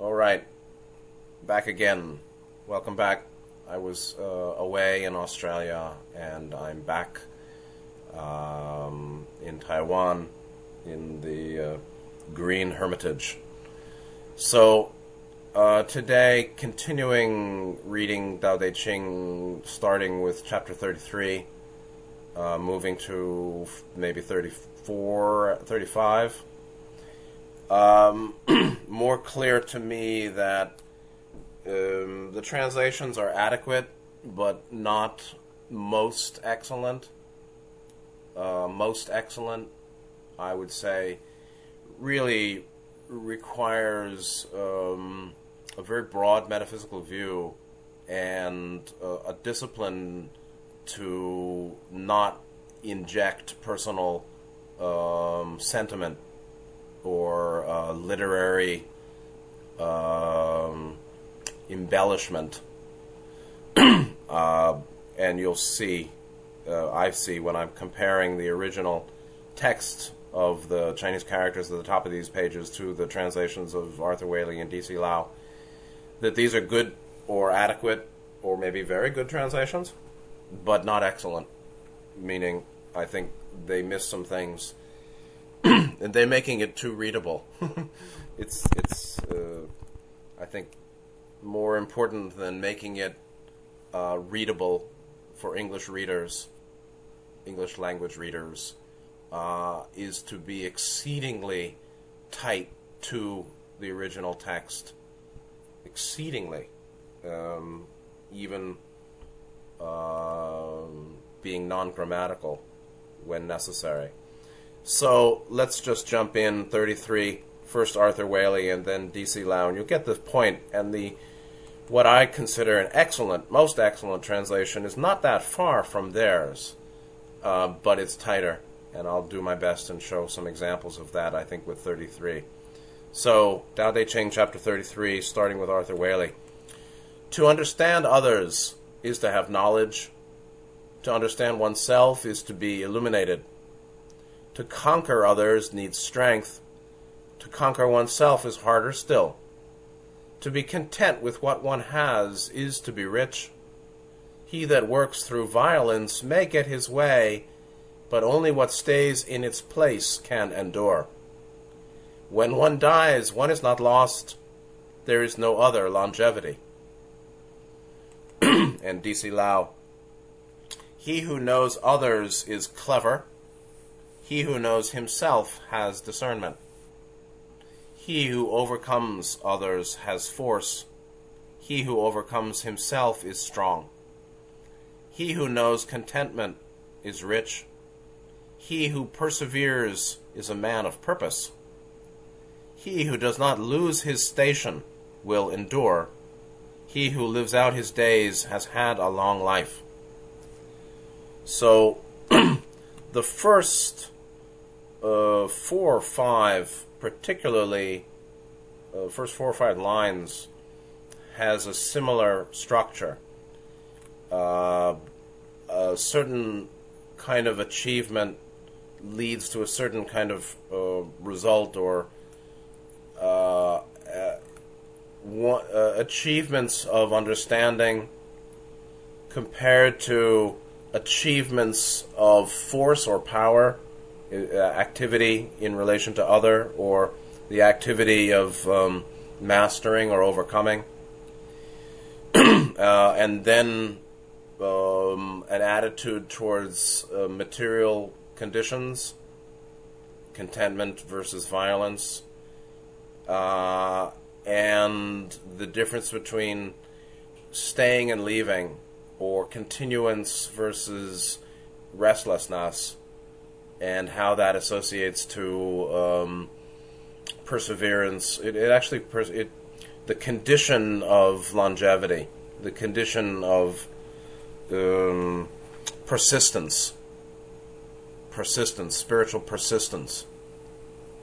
All right, back again. Welcome back. I was uh, away in Australia, and I'm back um, in Taiwan in the uh, Green Hermitage. So uh, today, continuing reading Tao Te Ching, starting with chapter 33, uh, moving to maybe 34, 35. Um, more clear to me that um, the translations are adequate, but not most excellent. Uh, most excellent, I would say, really requires um, a very broad metaphysical view and uh, a discipline to not inject personal um, sentiment or uh, literary um, embellishment. uh, and you'll see, uh, I see when I'm comparing the original text of the Chinese characters at the top of these pages to the translations of Arthur Waley and D.C. Lau, that these are good or adequate or maybe very good translations, but not excellent. Meaning, I think they miss some things, and they're making it too readable. it's it's uh, I think more important than making it uh, readable for English readers, English language readers, uh, is to be exceedingly tight to the original text, exceedingly, um, even um, being non grammatical when necessary. So let's just jump in 33, first Arthur Waley and then D.C. Lau, and you'll get the point. And the what I consider an excellent, most excellent translation is not that far from theirs, uh, but it's tighter. And I'll do my best and show some examples of that, I think, with 33. So, Tao Te Ching, chapter 33, starting with Arthur Waley. To understand others is to have knowledge. To understand oneself is to be illuminated. To conquer others needs strength. To conquer oneself is harder still. To be content with what one has is to be rich. He that works through violence may get his way, but only what stays in its place can endure. When one dies, one is not lost. There is no other longevity. and D.C. Lau. He who knows others is clever. He who knows himself has discernment. He who overcomes others has force. He who overcomes himself is strong. He who knows contentment is rich. He who perseveres is a man of purpose. He who does not lose his station will endure. He who lives out his days has had a long life. So, the first uh, four or five, particularly, uh, first four or five lines, has a similar structure. Uh, a certain kind of achievement leads to a certain kind of uh, result or uh, uh, achievements of understanding compared to achievements of force or power, activity in relation to other, or the activity of um, mastering or overcoming, uh, and then um, an attitude towards uh, material conditions, contentment versus violence, uh, and the difference between staying and leaving, or continuance versus restlessness, and how that associates to um, perseverance. It, it actually pers- it the condition of longevity, the condition of um, persistence, persistence, spiritual persistence,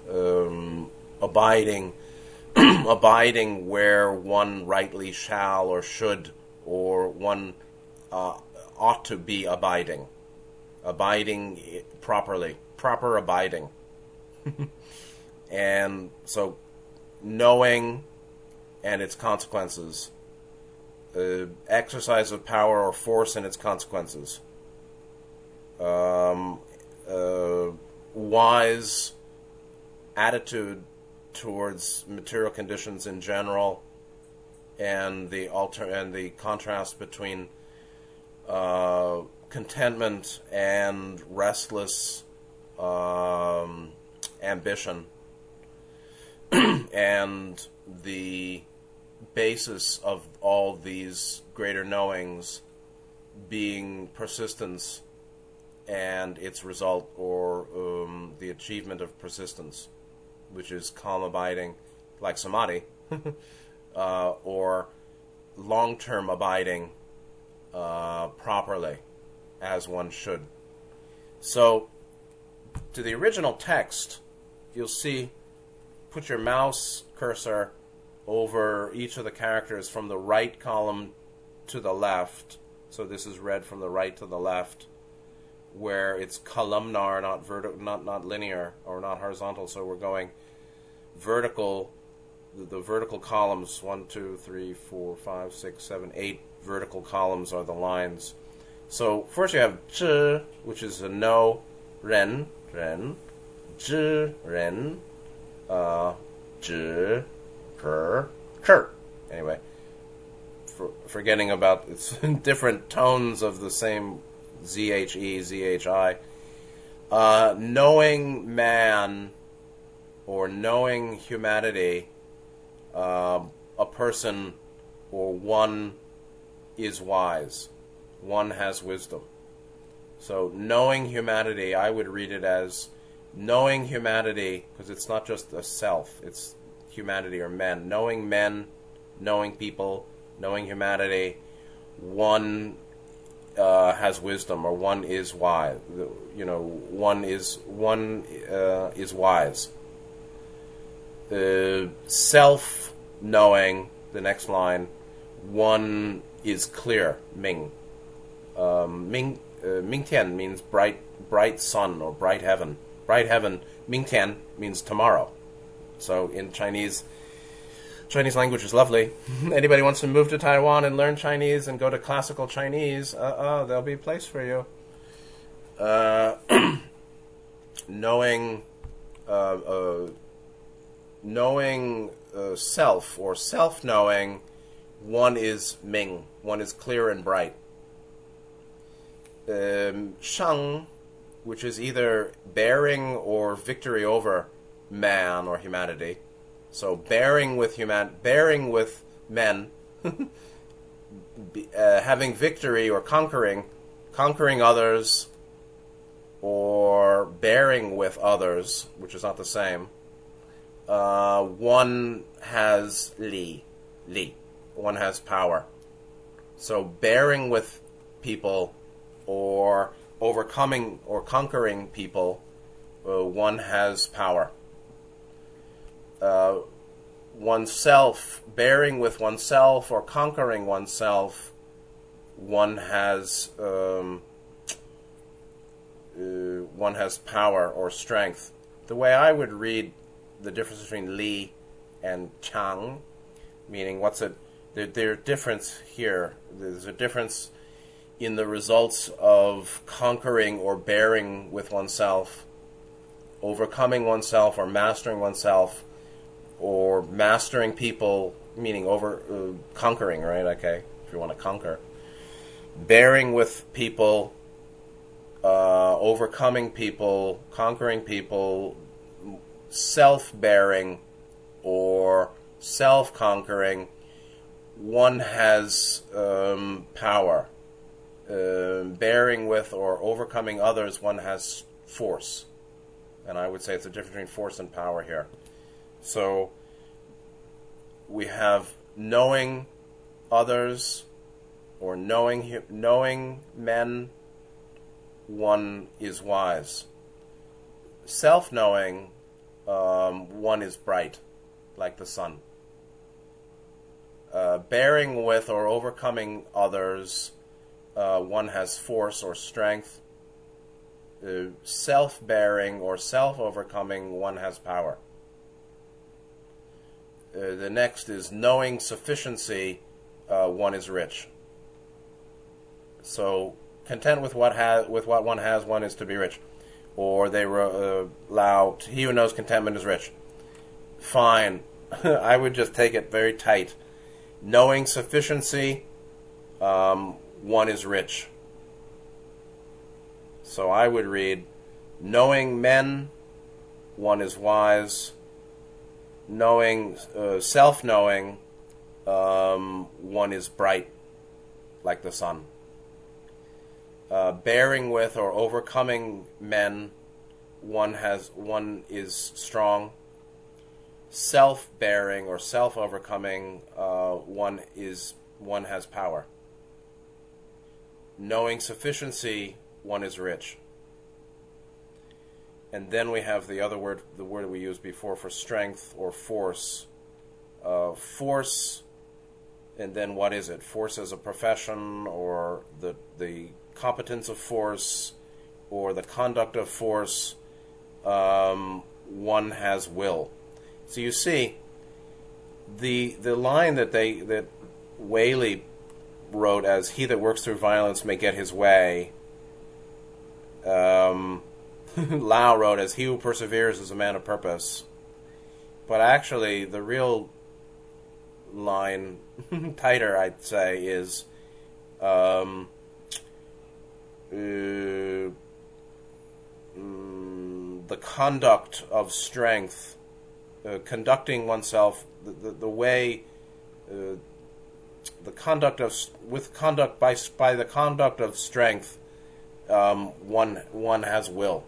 um, abiding, abiding where one rightly shall or should or one uh, ought to be abiding, abiding properly, proper abiding, and so knowing and its consequences. Uh, exercise of power or force and its consequences. Um, uh, wise attitude towards material conditions in general, and the alter and the contrast between uh, contentment and restless um, ambition, and the basis of all these greater knowings being persistence and its result or um, the achievement of persistence, which is calm abiding, like samadhi, uh, or long term abiding uh, properly, as one should. So, to the original text, you'll see, put your mouse cursor over each of the characters from the right column to the left. So this is read from the right to the left where it's columnar, not vertical, not not linear or not horizontal. So we're going vertical. The, the, vertical columns one, two, three, four, five, six, seven, eight vertical columns are the lines. So first you have zhi, which is a no, ren, ren, zhi, ren, uh, zhi, per. Anyway, for, forgetting about it's different tones of the same Z H E Z H I. Uh, knowing man or knowing humanity, uh, a person or one is wise. One has wisdom. So, knowing humanity, I would read it as knowing humanity, because it's not just a self, it's humanity or men. Knowing men, knowing people, knowing humanity, one uh, has wisdom, or one is wise. You know, one is one uh, is wise. The self knowing. The next line, one is clear. Ming. Um, Ming uh, Ming Tian means bright bright sun or bright heaven. Bright heaven. Ming Tian means tomorrow. So in Chinese Chinese language is lovely. Anybody wants to move to Taiwan and learn Chinese and go to classical Chinese, uh, uh there'll be a place for you. Uh, knowing, uh, uh knowing uh, self or self-knowing, one is Ming, one is clear and bright. Um, Shang, which is either bearing or victory over man or humanity so bearing with human, bearing with men, uh, having victory or conquering, conquering others, or bearing with others, which is not the same. Uh, one has li, li. One has power. So bearing with people, or overcoming or conquering people, uh, one has power uh, oneself, bearing with oneself or conquering oneself, one has um, uh, one has power or strength. The way I would read the difference between Li and Chang, meaning what's it? There, there's a difference here. There's a difference in the results of conquering or bearing with oneself, overcoming oneself or mastering oneself or mastering people, meaning over uh, conquering, right? Okay, if you want to conquer, bearing with people, uh, overcoming people, conquering people, self-bearing, or self-conquering. One has um, power. Uh, bearing with or overcoming others, one has force. And I would say it's a difference between force and power here. So we have knowing others or knowing knowing men one is wise self-knowing um, one is bright like the sun uh, bearing with or overcoming others uh, one has force or strength uh, self-bearing or self-overcoming one has power Uh, the next is knowing sufficiency, uh, one is rich. So content with what has with what one has, one is to be rich. Or they uh, allow he who knows contentment is rich. Fine, I would just take it very tight. Knowing sufficiency, um, one is rich. So I would read, knowing men, one is wise. Knowing, uh, self knowing, um, one is bright, like the sun. Uh, bearing with or overcoming men, one has one is strong. Self bearing or self overcoming, uh, one is one has power. Knowing sufficiency, one is rich. And then we have the other word, the word we used before for strength or force. Uh, force, and then what is it? Force as a profession, or the the competence of force, or the conduct of force. Um, one has will. So you see, the the line that they that Waley wrote as "He that works through violence may get his way." Um, Lau wrote as "He who perseveres is a man of purpose." But actually, the real line, tighter, I'd say, is um, uh, mm, the conduct of strength, uh, conducting oneself, the, the, the way, uh, the conduct of with conduct by by the conduct of strength, um, one one has will.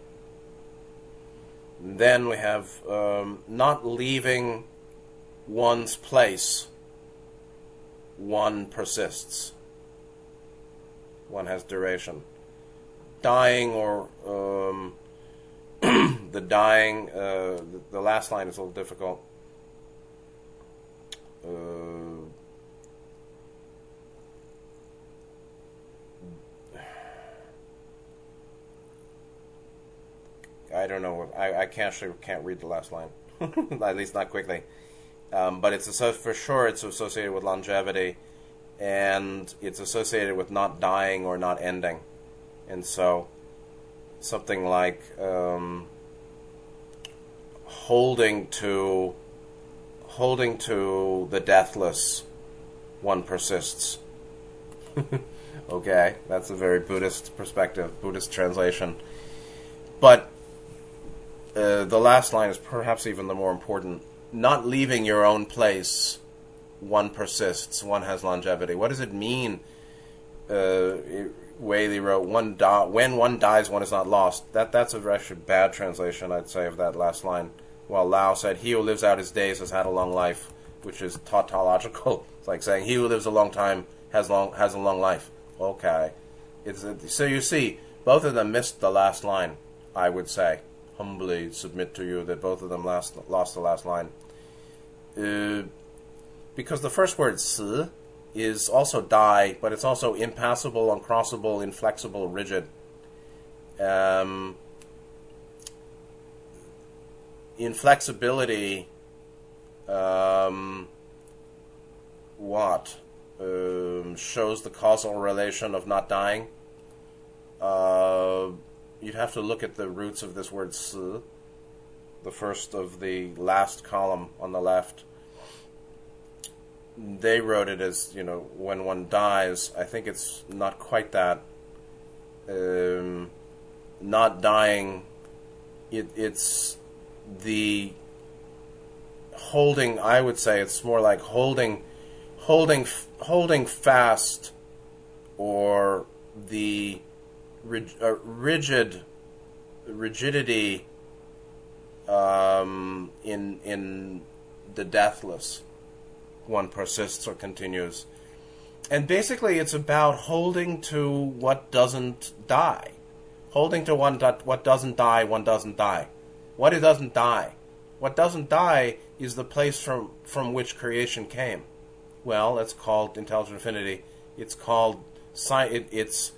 Then we have um, not leaving one's place. One persists. One has duration. Dying or um, the dying. Uh, the, the, last line is a little difficult. Uh, don't know. I, I can't actually can't read the last line, at least not quickly. Um, but it's for sure it's associated with longevity, and it's associated with not dying or not ending, and so something like um, holding to holding to the deathless, one persists. okay, that's a very Buddhist perspective, Buddhist translation, but uh, the last line is perhaps even the more important. Not leaving your own place, one persists, one has longevity. What does it mean? Uh, Waley wrote, "One di- when one dies, one is not lost." That that's a actually bad translation, I'd say, of that last line. While Lau said, "He who lives out his days has had a long life," which is tautological. It's like saying, "He who lives a long time has long has a long life." Okay, it's a, so you see, both of them missed the last line. I would say humbly submit to you that both of them last, lost the last line. Uh, because the first word, si, is also die, but it's also impassable, uncrossable, inflexible, rigid. Um, inflexibility, um, what? Um, shows the causal relation of not dying. Uh, you'd have to look at the roots of this word the first of the last column on the left. They wrote it as, you know, when one dies. I think it's not quite that. Um, not dying, it, it's the holding, I would say it's more like holding, holding, holding fast or the rig, uh, rigid rigidity um, in in the deathless. One persists or continues, and basically it's about holding to what doesn't die, holding to one that what doesn't die. One doesn't die. What it doesn't die. What doesn't die is the place from from which creation came. Well, it's called intelligent infinity. It's called it, it's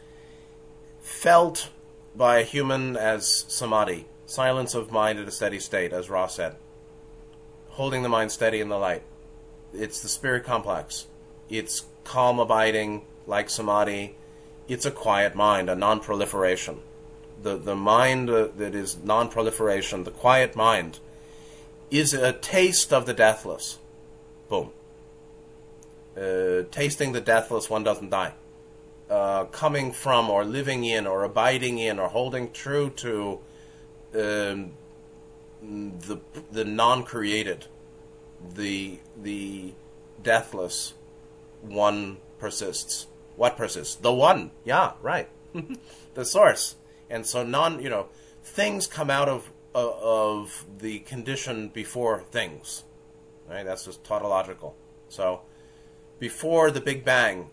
felt by a human as samadhi, silence of mind at a steady state, as Ra said. Holding the mind steady in the light. it's the spirit complex. It's calm abiding, like samadhi. It's a quiet mind, a non-proliferation. The the mind uh, that is non-proliferation, the quiet mind, is a taste of the deathless. Boom. Uh, tasting the deathless, one doesn't die. Uh, coming from, or living in, or abiding in, or holding true to um, the the non-created, the the deathless, one persists. What persists? The one. Yeah, right. the source. And so non, you know, things come out of uh, of the condition before things. Right? That's just tautological. So before the Big Bang,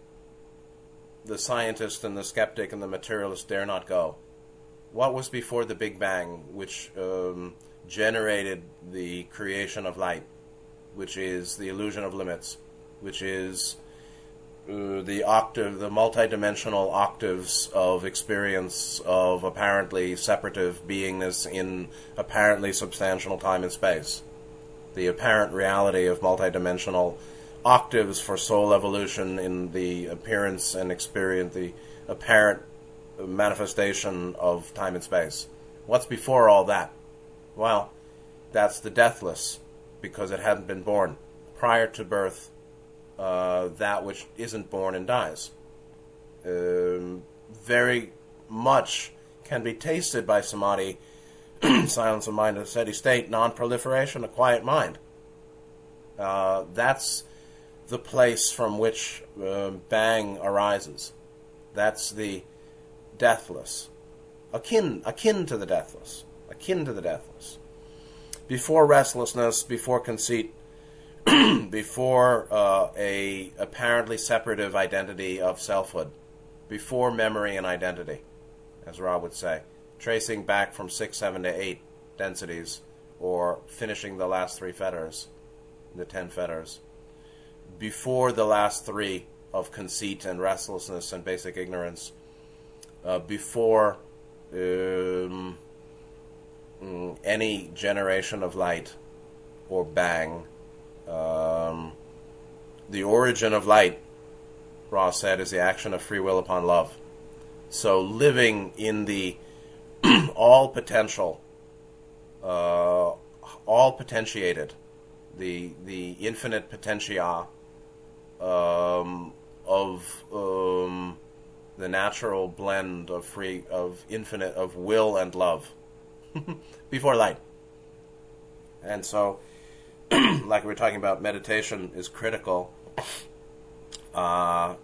the scientist and the skeptic and the materialist dare not go. What was before the Big Bang, which um, generated the creation of light, which is the illusion of limits, which is uh, the octave, the multidimensional octaves of experience of apparently separative beingness in apparently substantial time and space. The apparent reality of multidimensional octaves for soul evolution in the appearance and experience, the apparent manifestation of time and space. What's before all that? Well, that's the deathless, because it hadn't been born. Prior to birth, uh, that which isn't born and dies. Um, very much can be tasted by samadhi, silence of mind, a steady state, non proliferation, a quiet mind. Uh, that's the place from which uh, bang arises. That's the deathless, akin akin to the deathless, akin to the deathless. Before restlessness, before conceit, before uh, a apparently separative identity of selfhood, before memory and identity, as Rob would say, tracing back from six, seven to eight densities, or finishing the last three fetters, the ten fetters, before the last three of conceit and restlessness and basic ignorance, uh, before um, any generation of light or bang um, the origin of light, Ross said, is the action of free will upon love. So living in the all potential, uh, all potentiated, the the infinite potentia um, of um, the natural blend of free of infinite of will and love before light, and so like we were talking about, meditation is critical. Uh,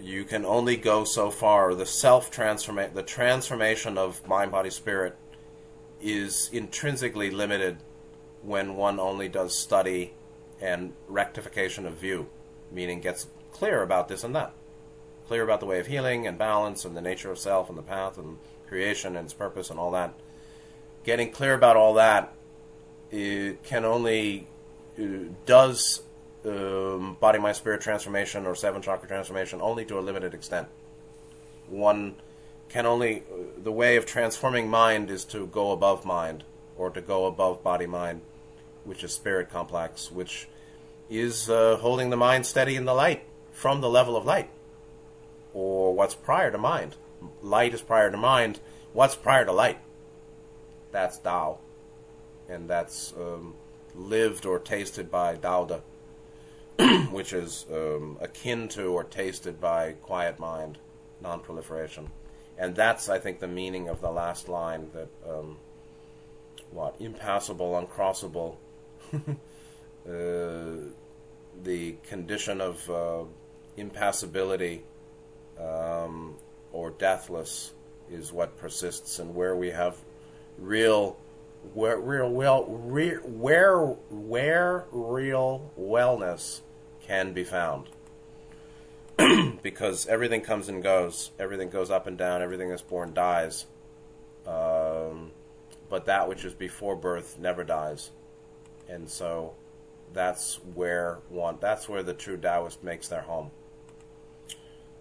you can only go so far. The self transformation, the transformation of mind, body, spirit, is intrinsically limited when one only does study and rectification of view, meaning gets clear about this and that, clear about the way of healing and balance and the nature of self and the path and creation and its purpose and all that. Getting clear about all that it can only does um, body, mind, spirit transformation or seven chakra transformation only to a limited extent. One can only the way of transforming mind is to go above mind or to go above body mind, which is spirit complex, which is uh, holding the mind steady in the light from the level of light, or what's prior to mind. Light is prior to mind. What's prior to light? That's Tao, and that's um, lived or tasted by Dauda, which is um, akin to or tasted by quiet mind, non proliferation. And that's, I think, the meaning of the last line that, um, what, impassable, uncrossable, uh, the condition of uh, impassibility um, or deathless is what persists, and where we have real where real well re, where where real wellness can be found. Because everything comes and goes. Everything goes up and down. Everything that's born dies. Um, but that which is before birth never dies. And so that's where one that's where the true Taoist makes their home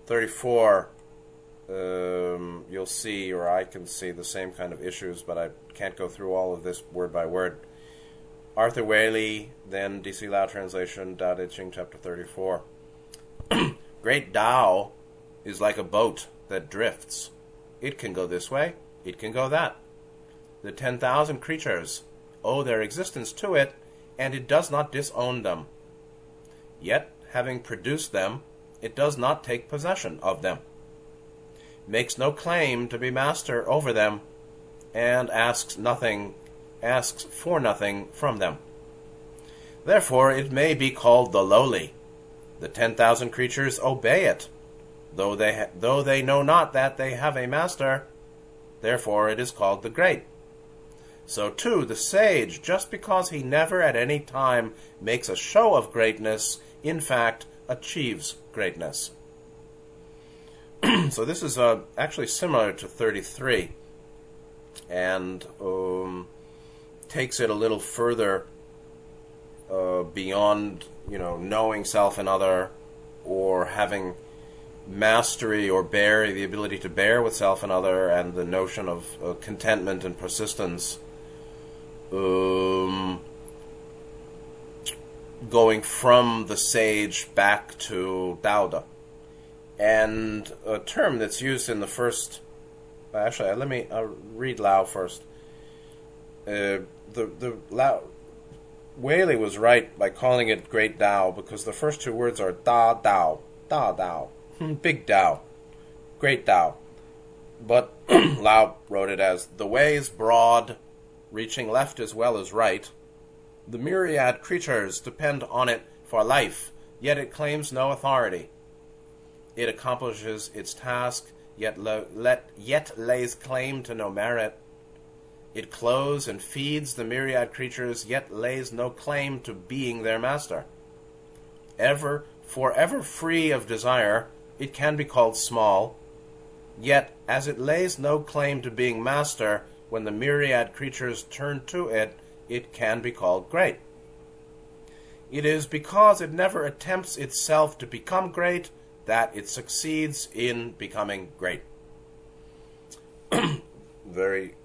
34 um, you'll see, or I can see, the same kind of issues, but I can't go through all of this word by word. Arthur Waley, then D.C. Lau translation, Tao Te Ching, chapter 34. Great Tao is like a boat that drifts. It can go this way, it can go that. The 10,000 creatures owe their existence to it, and it does not disown them. Yet, having produced them, it does not take possession of them, makes no claim to be master over them, and asks nothing, asks for nothing from them. Therefore, it may be called the lowly. The ten thousand creatures obey it, though they ha- though they know not that they have a master. Therefore, it is called the great. So too, the sage, just because he never at any time makes a show of greatness, in fact, achieves greatness. so this is uh, actually similar to 33 and um, takes it a little further uh, beyond, you know, knowing self and other or having mastery or bear the ability to bear with self and other and the notion of uh, contentment and persistence um, going from the sage back to Dao and a term that's used in the first actually let me uh, read Lau first uh, the the Lau Waley was right by calling it Great Dao because the first two words are Da Dao, Da Dao, hmm, Big Dao, Great Dao. But Lau wrote it as the way is broad, reaching left as well as right. The myriad creatures depend on it for life, yet it claims no authority. It accomplishes its task, yet, lo- let, yet lays claim to no merit. It clothes and feeds the myriad creatures, yet lays no claim to being their master. Ever, forever free of desire, it can be called small. Yet, as it lays no claim to being master, when the myriad creatures turn to it, it can be called great. It is because it never attempts itself to become great that it succeeds in becoming great. Very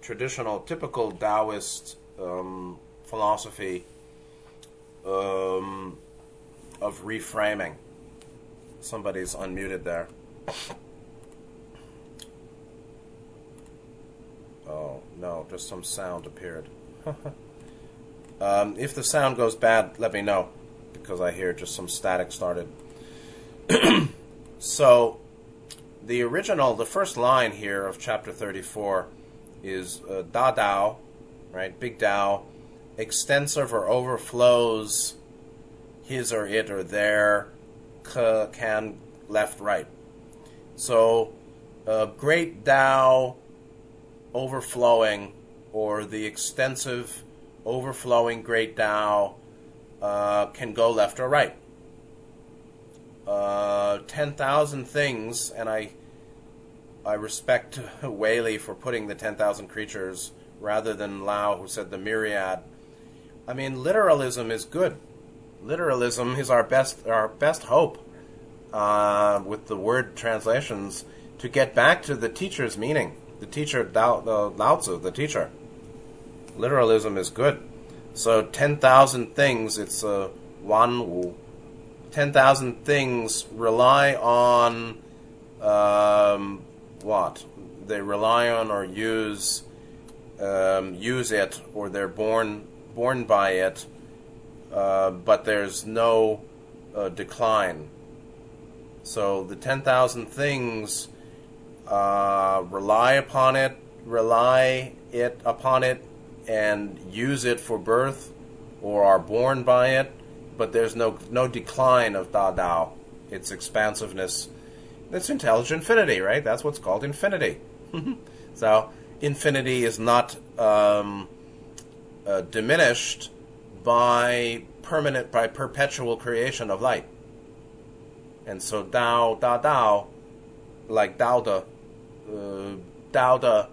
traditional, typical Taoist um, philosophy um, of reframing. Somebody's unmuted there. Oh, no, just some sound appeared. um, if the sound goes bad, let me know, because I hear just some static started. so, the original, the first line here of chapter 34 is uh, Da Dao, right? Big Dao, extensive or overflows his or it or their, can, left, right. So, uh, great Dao overflowing, or the extensive overflowing great Tao uh, can go left or right. Uh, 10,000 things, and I I respect Waley for putting the 10,000 creatures rather than Lau, who said the myriad. I mean, literalism is good. Literalism is our best our best hope uh, with the word translations to get back to the teacher's meaning. The teacher, Dao, the Lao Tzu, the teacher. Literalism is good. So 10,000 things, it's a uh, Wu. 10,000 things rely on um, what? They rely on or use um, use it, or they're born born by it, uh, but there's no uh, decline. So the ten thousand things uh, rely upon it, rely it upon it, and use it for birth, or are born by it, but there's no no decline of Da Dao, its expansiveness it's intelligent infinity, right? That's what's called infinity. so infinity is not um, uh, diminished by permanent, by perpetual creation of light. And so Dao, Da Dao, like Dao De, uh, Dao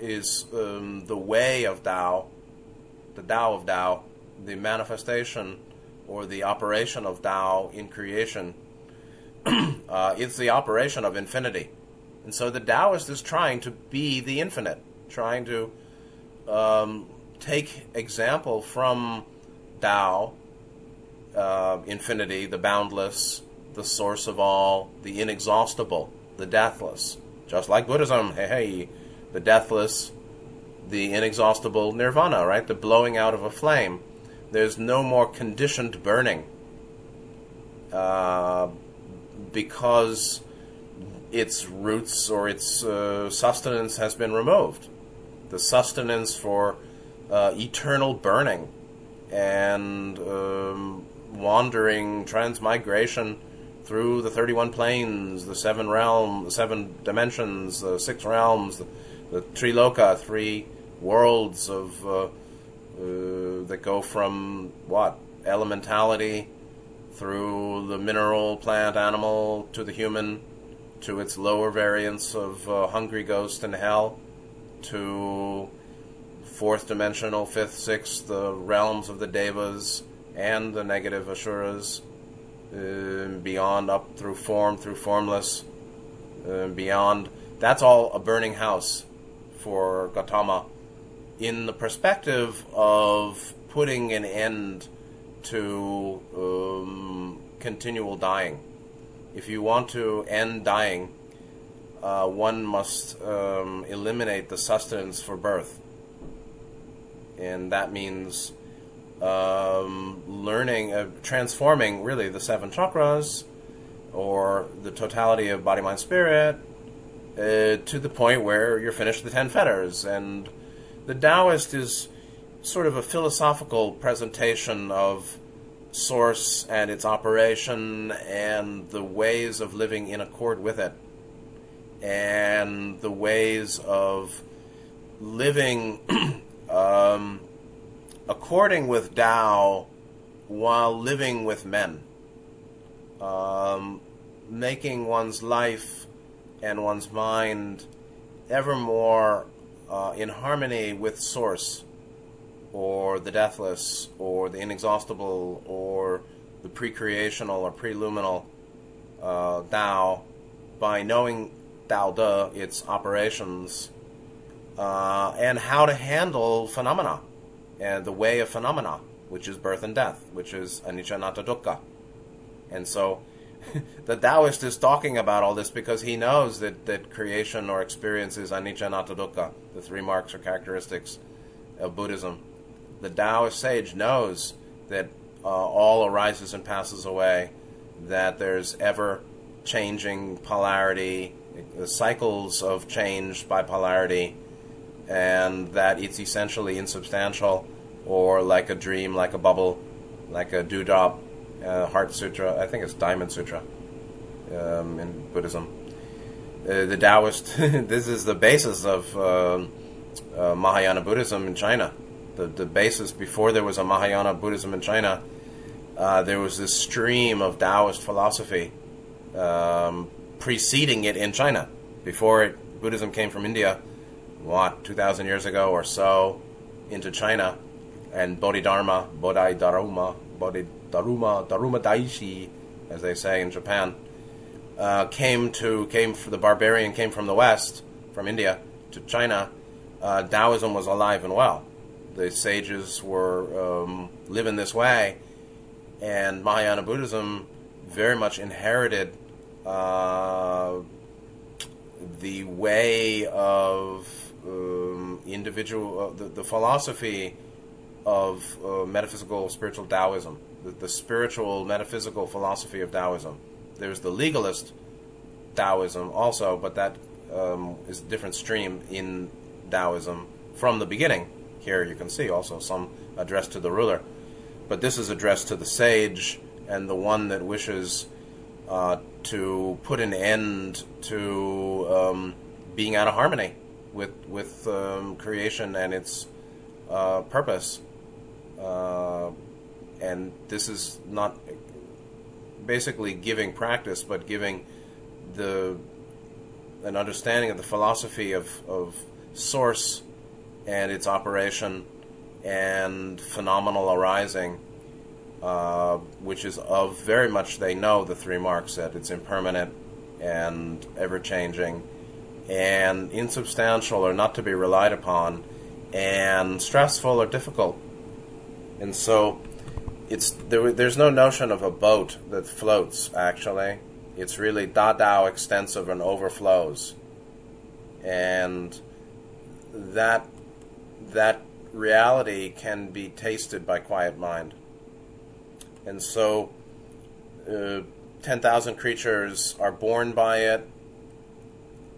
is um, the way of Dao, the Dao of Dao, the manifestation or the operation of Dao in creation uh, it's the operation of infinity. And so the Taoist is trying to be the infinite, trying to um, take example from Tao, uh, infinity, the boundless, the source of all, the inexhaustible, the deathless. Just like Buddhism, hey, hey, the deathless, the inexhaustible nirvana, right? The blowing out of a flame. There's no more conditioned burning uh, because its roots or its uh, sustenance has been removed. The sustenance for uh, eternal burning and um, wandering transmigration through the 31 planes, the seven realms, the seven dimensions, the six realms, the, the Triloka, three worlds of uh, uh, that go from what elementality through the mineral, plant, animal to the human, to its lower variants of uh, hungry ghost and hell, to fourth dimensional, fifth, sixth, the realms of the devas and the negative asuras, uh, beyond up through form, through formless, uh, beyond. That's all a burning house for Gautama in the perspective of putting an end to um, continual dying. If you want to end dying, uh, one must um, eliminate the sustenance for birth. And that means um, learning, uh, transforming really the seven chakras or the totality of body, mind, spirit uh, to the point where you're finished the ten fetters. And the Taoist is sort of a philosophical presentation of source and its operation and the ways of living in accord with it and the ways of living um, according with Tao while living with men, um, making one's life and one's mind ever more uh, in harmony with Source or the deathless, or the inexhaustible, or the pre-creational or pre-luminal uh, Tao, by knowing Tao De, its operations, uh, and how to handle phenomena, and the way of phenomena, which is birth and death, which is anicca anatta dukkha. And so, the Taoist is talking about all this because he knows that, that creation or experience is anicca anatta dukkha, the three marks or characteristics of Buddhism the Taoist sage knows that uh, all arises and passes away, that there's ever changing polarity, the cycles of change by polarity, and that it's essentially insubstantial or like a dream, like a bubble, like a dewdrop. Uh, Heart Sutra, I think it's Diamond Sutra um, in Buddhism. Uh, the Taoist, this is the basis of uh, uh Mahayana Buddhism in China the, the basis before there was a Mahayana Buddhism in China, uh, there was this stream of Taoist philosophy um, preceding it in China. Before it, Buddhism came from India, what, 2,000 years ago or so, into China, and Bodhidharma, Bodhidharma, Bodhidharma, Dharma Daishi, as they say in Japan, uh, came to came for the barbarian came from the West, from India to China. Uh, Taoism was alive and well the sages were um, living this way, and Mahayana Buddhism very much inherited uh, the way of um, individual, uh, the, the, philosophy of uh, metaphysical spiritual Taoism, the, the, spiritual metaphysical philosophy of Taoism. There's the legalist Taoism also, but that um, is a different stream in Taoism from the beginning. Here you can see also some addressed to the ruler. But this is addressed to the sage and the one that wishes uh, to put an end to um, being out of harmony with with um, creation and its uh, purpose. Uh, and this is not basically giving practice, but giving the an understanding of the philosophy of, of source and its operation and phenomenal arising, uh, which is of very much they know the three marks that it's impermanent and ever changing and insubstantial or not to be relied upon and stressful or difficult. And so it's there, there's no notion of a boat that floats actually. It's really Da Dao extensive and overflows. And that that reality can be tasted by quiet mind. And so uh, 10,000 creatures are born by it.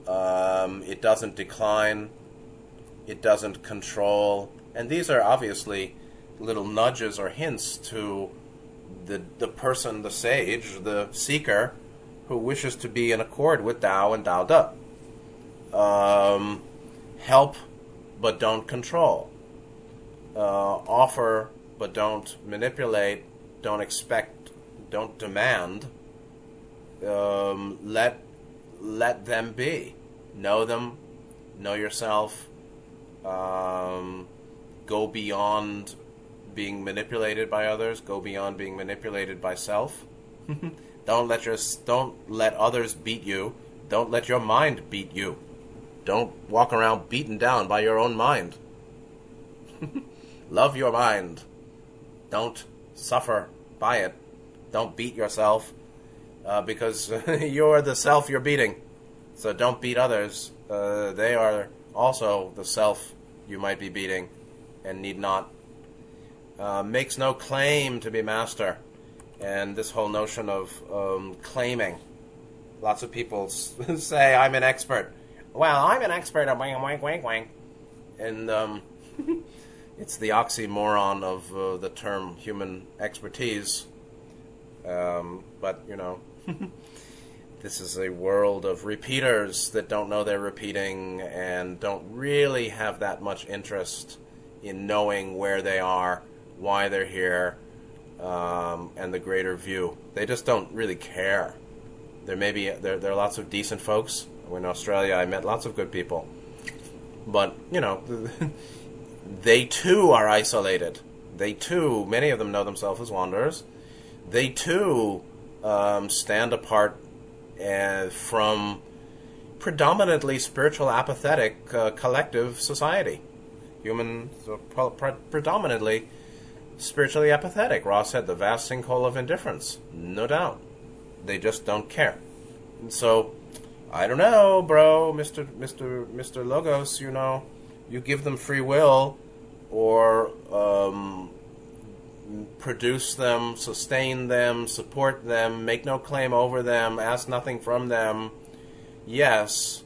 Um, it doesn't decline. It doesn't control. And these are obviously little nudges or hints to the, the person, the sage, the seeker, who wishes to be in accord with Tao and Tao De. Um, help, but don't control. Uh, offer, but don't manipulate. Don't expect. Don't demand. Um, let let them be. Know them. Know yourself. Um, go beyond being manipulated by others. Go beyond being manipulated by self. don't let your don't let others beat you. Don't let your mind beat you. Don't walk around beaten down by your own mind. Love your mind. Don't suffer by it. Don't beat yourself uh, because you're the self you're beating. So don't beat others. Uh, they are also the self you might be beating and need not. Uh, makes no claim to be master. And this whole notion of um, claiming. Lots of people say, I'm an expert. Well, I'm an expert at wang, wang, wang, wang. And um, it's the oxymoron of uh, the term human expertise. Um, but, you know, this is a world of repeaters that don't know they're repeating and don't really have that much interest in knowing where they are, why they're here, um, and the greater view. They just don't really care. There may be there, there are lots of decent folks. In Australia, I met lots of good people, but you know, they too are isolated. They too, many of them know themselves as wanderers. They too um, stand apart uh, from predominantly spiritual apathetic uh, collective society. Humans are pre- predominantly spiritually apathetic. Ross had the vast sinkhole of indifference. No doubt. They just don't care. And so, I don't know, bro, Mr. Mr. Mr. Logos, you know, you give them free will or um, produce them, sustain them, support them, make no claim over them, ask nothing from them. Yes.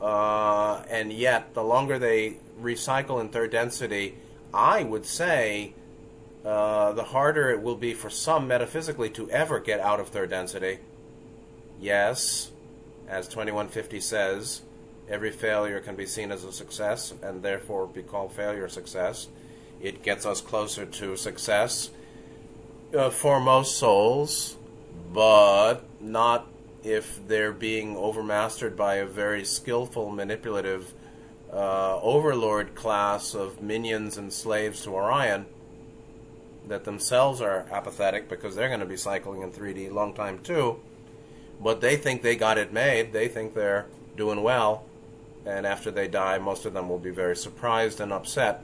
Uh, and yet, the longer they recycle in third density, I would say uh, the harder it will be for some metaphysically to ever get out of third density. Yes, as 2150 says, every failure can be seen as a success and therefore be called failure success. It gets us closer to success uh, for most souls, but not if they're being overmastered by a very skillful, manipulative uh, overlord class of minions and slaves to Orion that themselves are apathetic because they're going to be cycling in 3D long time too. But they think they got it made. They think they're doing well. And after they die, most of them will be very surprised and upset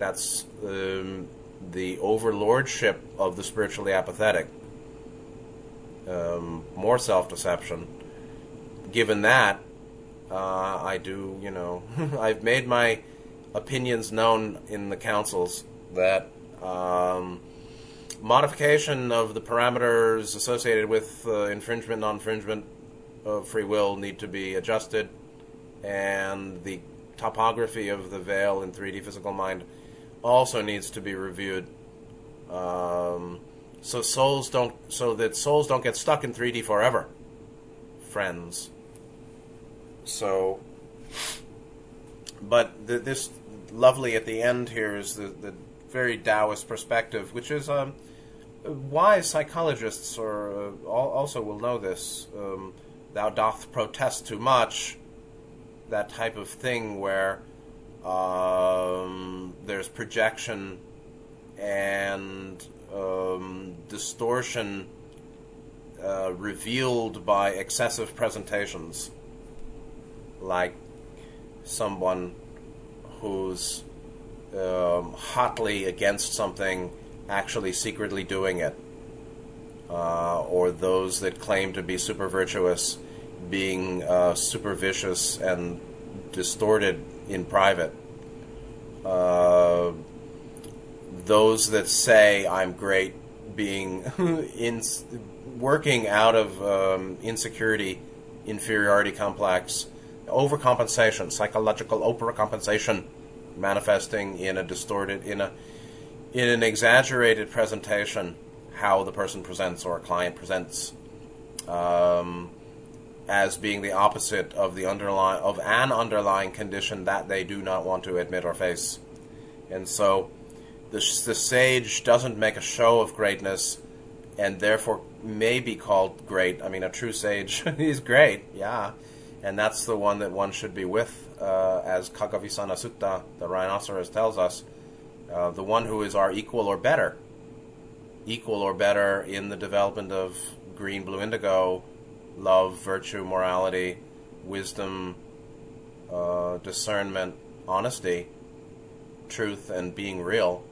that's um, the overlordship of the spiritually apathetic. Um, more self deception. Given that, uh, I do, you know, I've made my opinions known in the councils that um, modification of the parameters associated with uh, infringement, non infringement of free will need to be adjusted, and the topography of the veil in 3D physical mind also needs to be reviewed. Um, so souls don't, so that souls don't get stuck in 3D forever, friends. So, but the, this lovely at the end here is the, the very Taoist perspective, which is um, wise psychologists or uh, also will know this. Um, Thou doth protest too much. That type of thing where um, there's projection and um, distortion uh, revealed by excessive presentations, like someone who's um, hotly against something actually secretly doing it, uh, or those that claim to be super virtuous being uh, super vicious and distorted in private. Uh, those that say I'm great being in working out of um, insecurity, inferiority complex, overcompensation, psychological overcompensation, manifesting in a distorted, in a in an exaggerated presentation, how the person presents or a client presents, um, as being the opposite of the underlying of an underlying condition that they do not want to admit or face, and so the, the sage doesn't make a show of greatness and therefore may be called great. I mean, a true sage is great, yeah. And that's the one that one should be with, uh, as Khaggavisana Sutta, the rhinoceros, tells us. Uh, the one who is our equal or better. Equal or better in the development of green, blue, indigo, love, virtue, morality, wisdom, uh, discernment, honesty, truth, and being real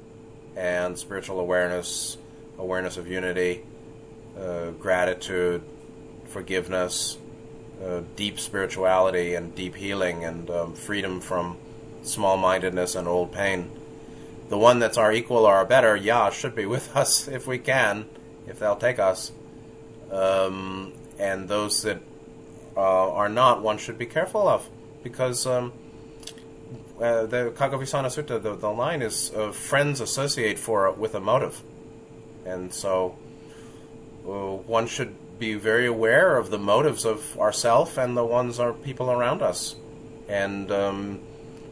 and spiritual awareness, awareness of unity, uh, gratitude, forgiveness, uh, deep spirituality, and deep healing, and um, freedom from small mindedness and old pain. The one that's our equal or our better, yeah, should be with us if we can, if they'll take us. Um, and those that uh, are not, one should be careful of, because. Um, uh, the Khaggavisana Sutta, the, the line is uh, friends associate for with a motive, and so uh, one should be very aware of the motives of ourself and the ones of people around us, and um,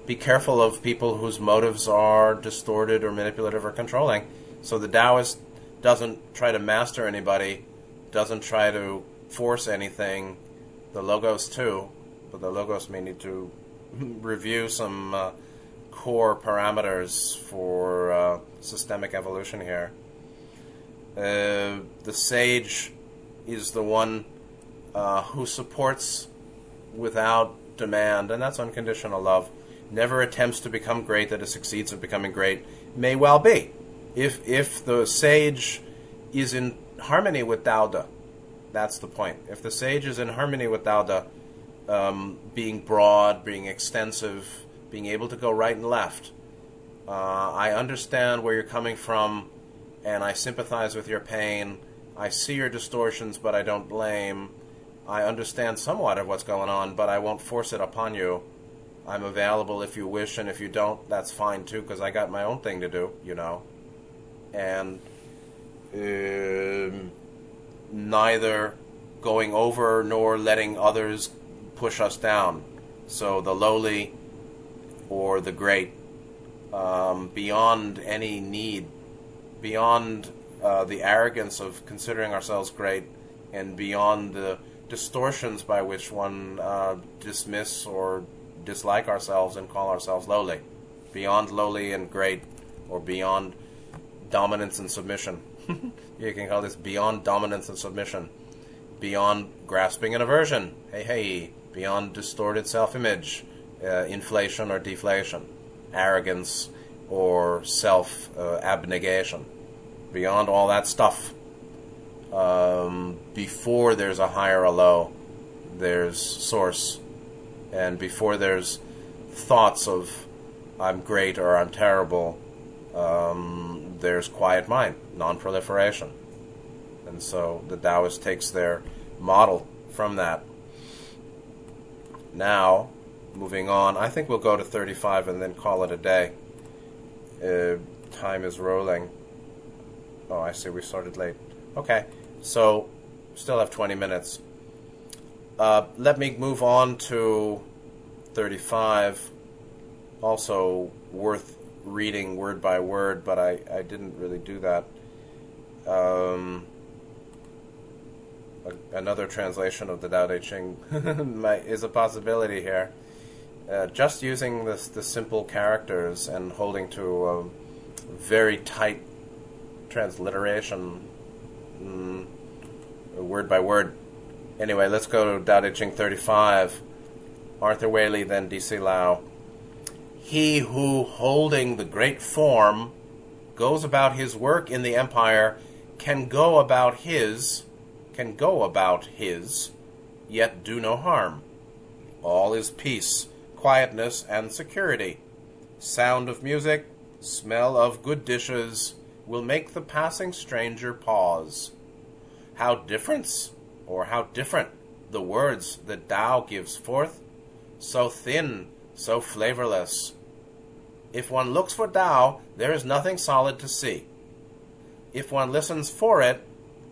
be careful of people whose motives are distorted or manipulative or controlling. So the Taoist doesn't try to master anybody, doesn't try to force anything. The logos too, but the logos may need to review some uh, core parameters for uh, systemic evolution here. Uh, the sage is the one uh, who supports without demand, and that's unconditional love. Never attempts to become great that it succeeds at becoming great. May well be. If, if the sage is in harmony with Dao that's the point. If the sage is in harmony with Dao um, being broad, being extensive, being able to go right and left. Uh, I understand where you're coming from, and I sympathize with your pain. I see your distortions, but I don't blame. I understand somewhat of what's going on, but I won't force it upon you. I'm available if you wish, and if you don't, that's fine too, because I got my own thing to do, you know. And um, neither going over nor letting others push us down. So the lowly or the great, um, beyond any need, beyond uh, the arrogance of considering ourselves great, and beyond the distortions by which one uh, dismiss or dislike ourselves and call ourselves lowly, beyond lowly and great, or beyond dominance and submission. you can call this beyond dominance and submission, beyond grasping and aversion. Hey, hey, beyond distorted self image, uh, inflation or deflation, arrogance or self uh, abnegation, beyond all that stuff. Um, before there's a high or a low, there's source, and before there's thoughts of I'm great or I'm terrible, um, there's quiet mind, non proliferation. And so the Taoist takes their model from that now, moving on, I think we'll go to 35 and then call it a day. Uh, time is rolling. Oh, I see, we started late. Okay, so still have 20 minutes. Uh, let me move on to 35. Also worth reading word by word, but I, I didn't really do that. Um, a, another translation of the Tao Te Ching is a possibility here. Uh, just using this, the simple characters and holding to a very tight transliteration, mm, word by word. Anyway, let's go to Tao Te Ching 35. Arthur Waley, then D.C. Lau. he who, holding the great form, goes about his work in the empire, can go about his, can go about his, yet do no harm. All is peace, quietness, and security. Sound of music, smell of good dishes, will make the passing stranger pause. How difference, or how different, the words that Tao gives forth, so thin, so flavorless. If one looks for Tao, there is nothing solid to see. If one listens for it,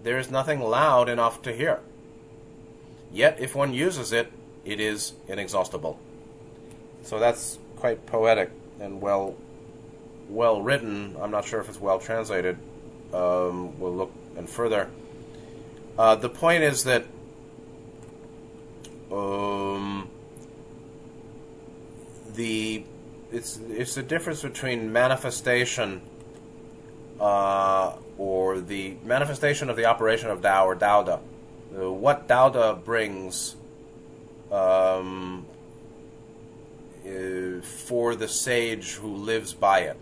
there is nothing loud enough to hear. Yet, if one uses it, it is inexhaustible. So that's quite poetic and well well written. I'm not sure if it's well translated. Um, we'll look and further. Uh, the point is that um, the it's it's the difference between manifestation uh, or the manifestation of the operation of Tao or Daoda. Uh, what Daoda brings um, uh, for the sage who lives by it.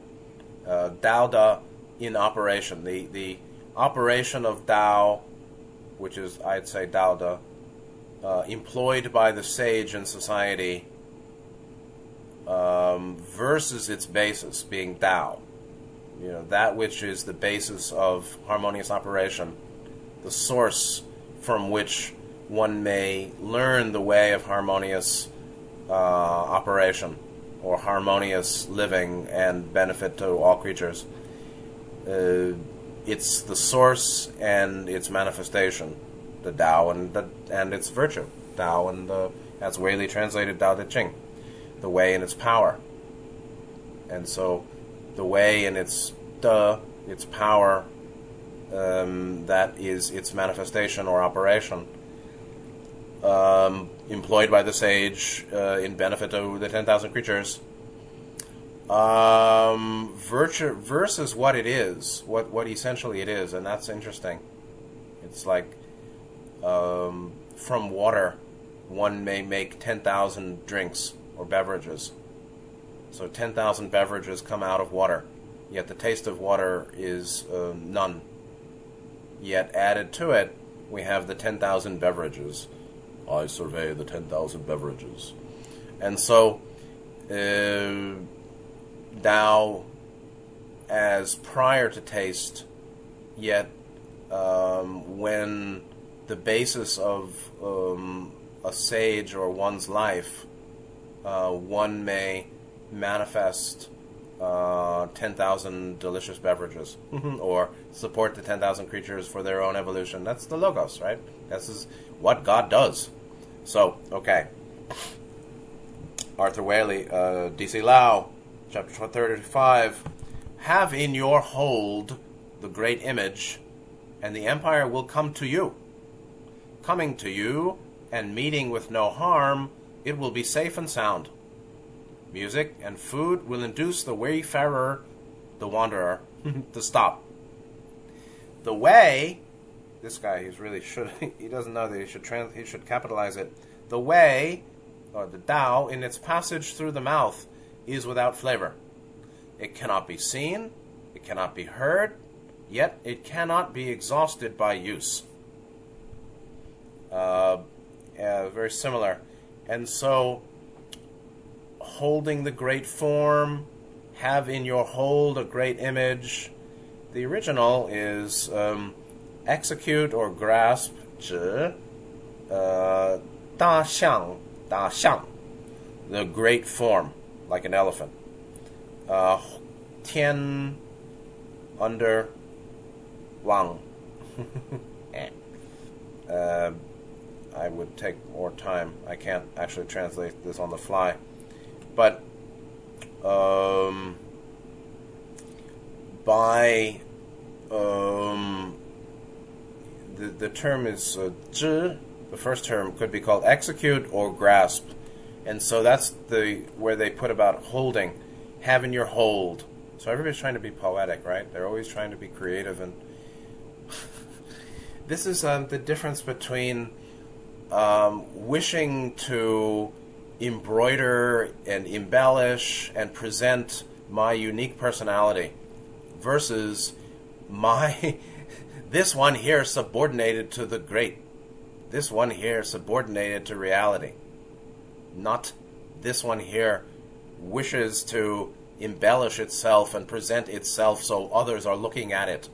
Uh, Daoda in operation. The, the operation of Dao, which is, I'd say, Daoda, uh, employed by the sage in society um, versus its basis being Dao. You know, that which is the basis of harmonious operation, the source from which one may learn the way of harmonious uh, operation or harmonious living and benefit to all creatures. Uh, it's the source and its manifestation, the Tao and the, and its virtue, Tao and the as Waley translated Tao Te Ching, the way and its power. And so, the way and its the its power, um, that is its manifestation or operation um, employed by the sage uh, in benefit of the 10,000 creatures. Um, virtue versus what it is, what, what essentially it is, and that's interesting. It's like um, from water, one may make 10,000 drinks or beverages. So 10,000 beverages come out of water, yet the taste of water is uh, none. Yet added to it, we have the 10,000 beverages. I survey the 10,000 beverages. And so, uh, Tao, as prior to taste, yet um, when the basis of um, a sage or one's life, uh, one may manifest uh, 10,000 delicious beverages or support the 10,000 creatures for their own evolution. That's the Logos, right? This is what God does. So, okay. Arthur Waley, uh, DC Lau, chapter 35. Have in your hold the great image, and the empire will come to you. Coming to you, and meeting with no harm, it will be safe and sound. Music and food will induce the wayfarer, the wanderer, to stop. The way this guy he's really should he doesn't know that he should trans, he should capitalize it. The way or the Tao in its passage through the mouth is without flavor. It cannot be seen, it cannot be heard, yet it cannot be exhausted by use. Uh, uh, very similar. And so, holding the great form, have in your hold a great image. The original is um, execute or grasp 指呃大象大象 the great form like an elephant uh, 天 under 望 uh, I would take more time. I can't actually translate this on the fly. But um, by um, the, the term is uh, the first term could be called execute or grasp. And so that's the where they put about holding, having your hold. So everybody's trying to be poetic, right? They're always trying to be creative, and this is um, the difference between um, wishing to embroider and embellish and present my unique personality versus my this one here subordinated to the great. This one here subordinated to reality. Not this one here wishes to embellish itself and present itself so others are looking at it.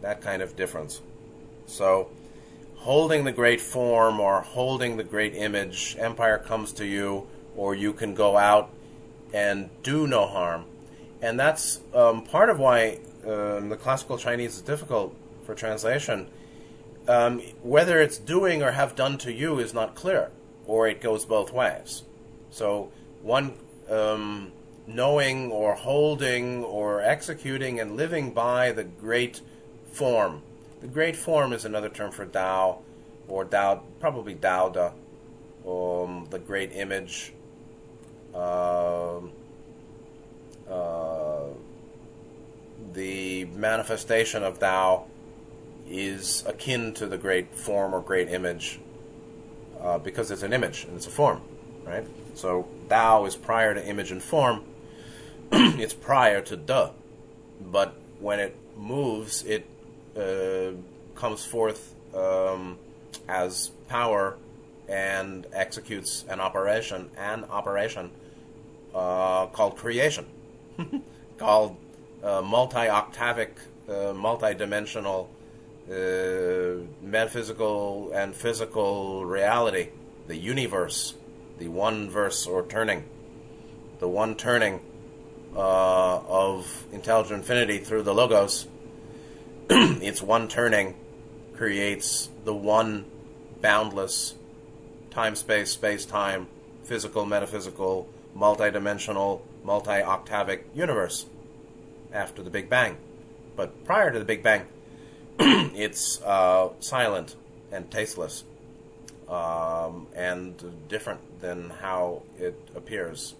That kind of difference. So holding the great form or holding the great image, empire comes to you, or you can go out and do no harm. And that's um, part of why um, the classical Chinese is difficult for translation. Um, whether it's doing or have done to you is not clear, or it goes both ways. So, one um, knowing or holding or executing and living by the great form the great form is another term for Tao, or Tao, probably Tao Da, um, the great image. Uh, uh, the manifestation of Tao is akin to the great form or great image uh, because it's an image and it's a form, right? So Tao is prior to image and form. it's prior to Da, but when it moves, it uh, comes forth um, as power and executes an operation, an operation uh, called creation, called multi-octavic, uh, multi-dimensional, uh, metaphysical and physical reality, the universe, the one verse or turning, the one turning uh, of intelligent infinity through the logos. Its one turning creates the one boundless time space, space time, physical, metaphysical, multidimensional, multi octavic universe after the Big Bang. But prior to the Big Bang, it's uh, silent and tasteless um, and different than how it appears.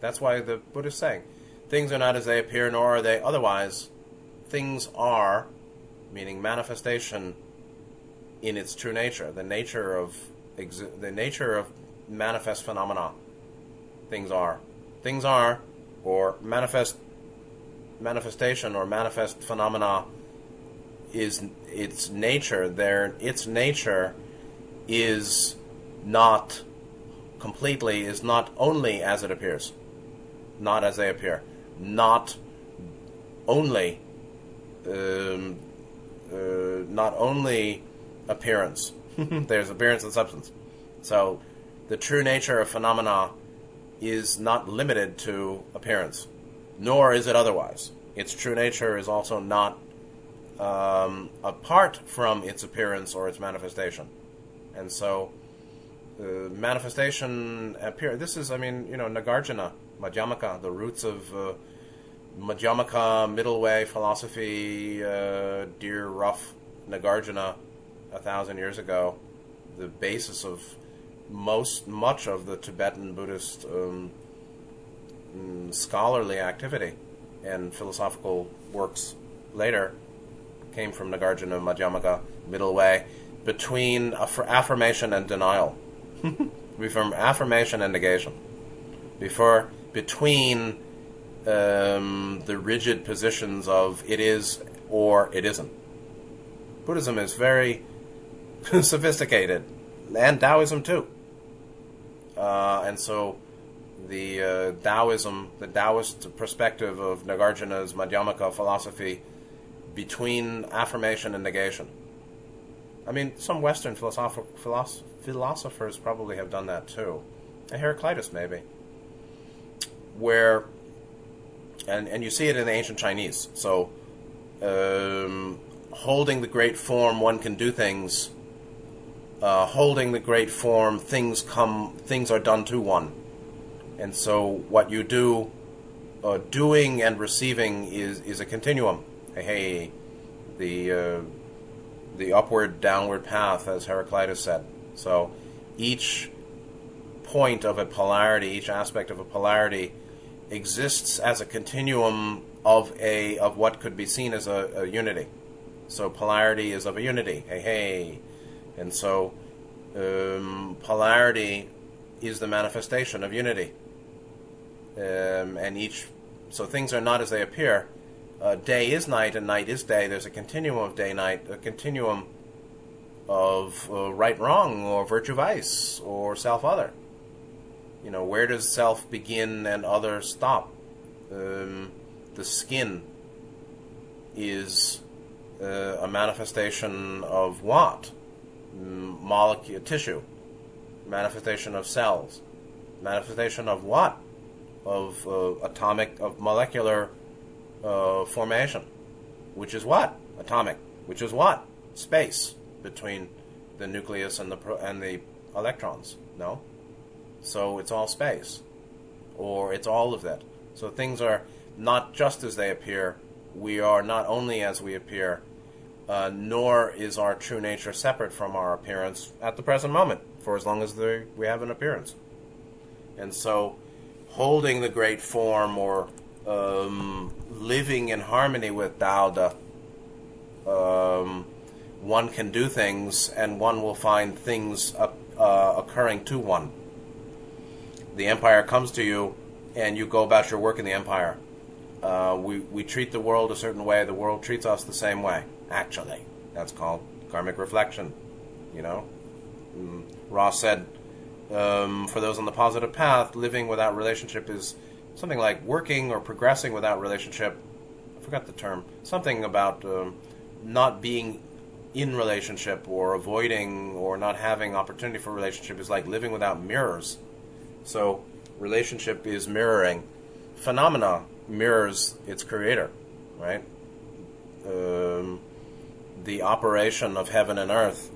That's why the Buddha is saying things are not as they appear, nor are they otherwise. Things are meaning manifestation in its true nature, the nature of exi- the nature of manifest phenomena. Things are, things are, or manifest manifestation or manifest phenomena is its nature. There, its nature is not completely is not only as it appears, not as they appear, not only um, uh, not only appearance, there's appearance and substance. So the true nature of phenomena is not limited to appearance, nor is it otherwise. Its true nature is also not um, apart from its appearance or its manifestation. And so, uh, manifestation appear. This is, I mean, you know, Nagarjuna, Madhyamaka, the roots of uh, Madhyamaka middle way philosophy, uh, dear rough Nagarjuna, a thousand years ago, the basis of most much of the Tibetan Buddhist um, scholarly activity and philosophical works later came from Nagarjuna Madhyamaka middle way between aff- affirmation and denial, from affirmation and negation, before between um, the rigid positions of it is or it isn't. Buddhism is very sophisticated, and Taoism too. Uh, and so the uh, Taoism, the Taoist perspective of Nagarjuna's Madhyamaka philosophy between affirmation and negation. I mean, some Western philosoph- philosoph- philosophers probably have done that too. Heraclitus, maybe. Where and and you see it in the ancient Chinese. So, um, holding the great form, one can do things. Uh, holding the great form, things come, things are done to one, and so what you do, uh, doing and receiving is is a continuum. Hey, hey the uh, the upward downward path, as Heraclitus said. So, each point of a polarity, each aspect of a polarity exists as a continuum of a of what could be seen as a, a unity. So polarity is of a unity. Hey, hey, and so um, polarity is the manifestation of unity. Um, and each, so things are not as they appear. Uh, day is night and night is day. There's a continuum of day night, a continuum of uh, right wrong or virtue vice or self other. You know, where does self begin and other stop? Um, the skin is uh, a manifestation of what? Molecule, tissue, manifestation of cells, manifestation of what? Of uh, atomic, of molecular uh, formation, which is what? Atomic, which is what? Space between the nucleus and the pro- and the electrons. No, so it's all space, or it's all of that. So things are not just as they appear. We are not only as we appear, uh, nor is our true nature separate from our appearance at the present moment, for as long as we have an appearance. And so, holding the great form or um, living in harmony with Tao um, one can do things and one will find things uh, occurring to one. The empire comes to you and you go about your work in the empire. Uh, we, we treat the world a certain way, the world treats us the same way, actually. That's called karmic reflection, you know? Mm, Ra said, um, for those on the positive path, living without relationship is something like working or progressing without relationship. I forgot the term. Something about um, not being in relationship or avoiding or not having opportunity for relationship is like living without mirrors. So relationship is mirroring. Phenomena mirrors its creator, right? Um, the operation of heaven and earth,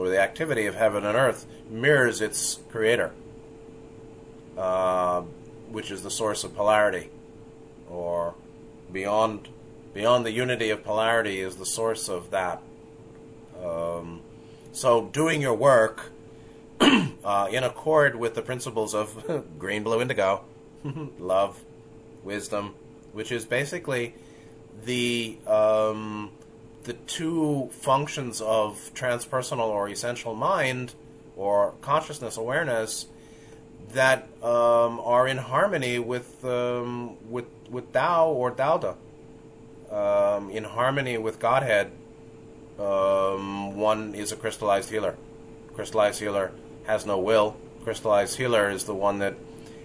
or the activity of heaven and earth, mirrors its creator, uh, which is the source of polarity, or beyond beyond the unity of polarity is the source of that. Um, so doing your work uh, in accord with the principles of green, blue, indigo, love, wisdom, which is basically the um, the two functions of transpersonal or essential mind or consciousness awareness that um, are in harmony with um, with with Tao or Dao um, in harmony with Godhead um, one is a crystallized healer. Crystallized healer has no will. Crystallized healer is the one that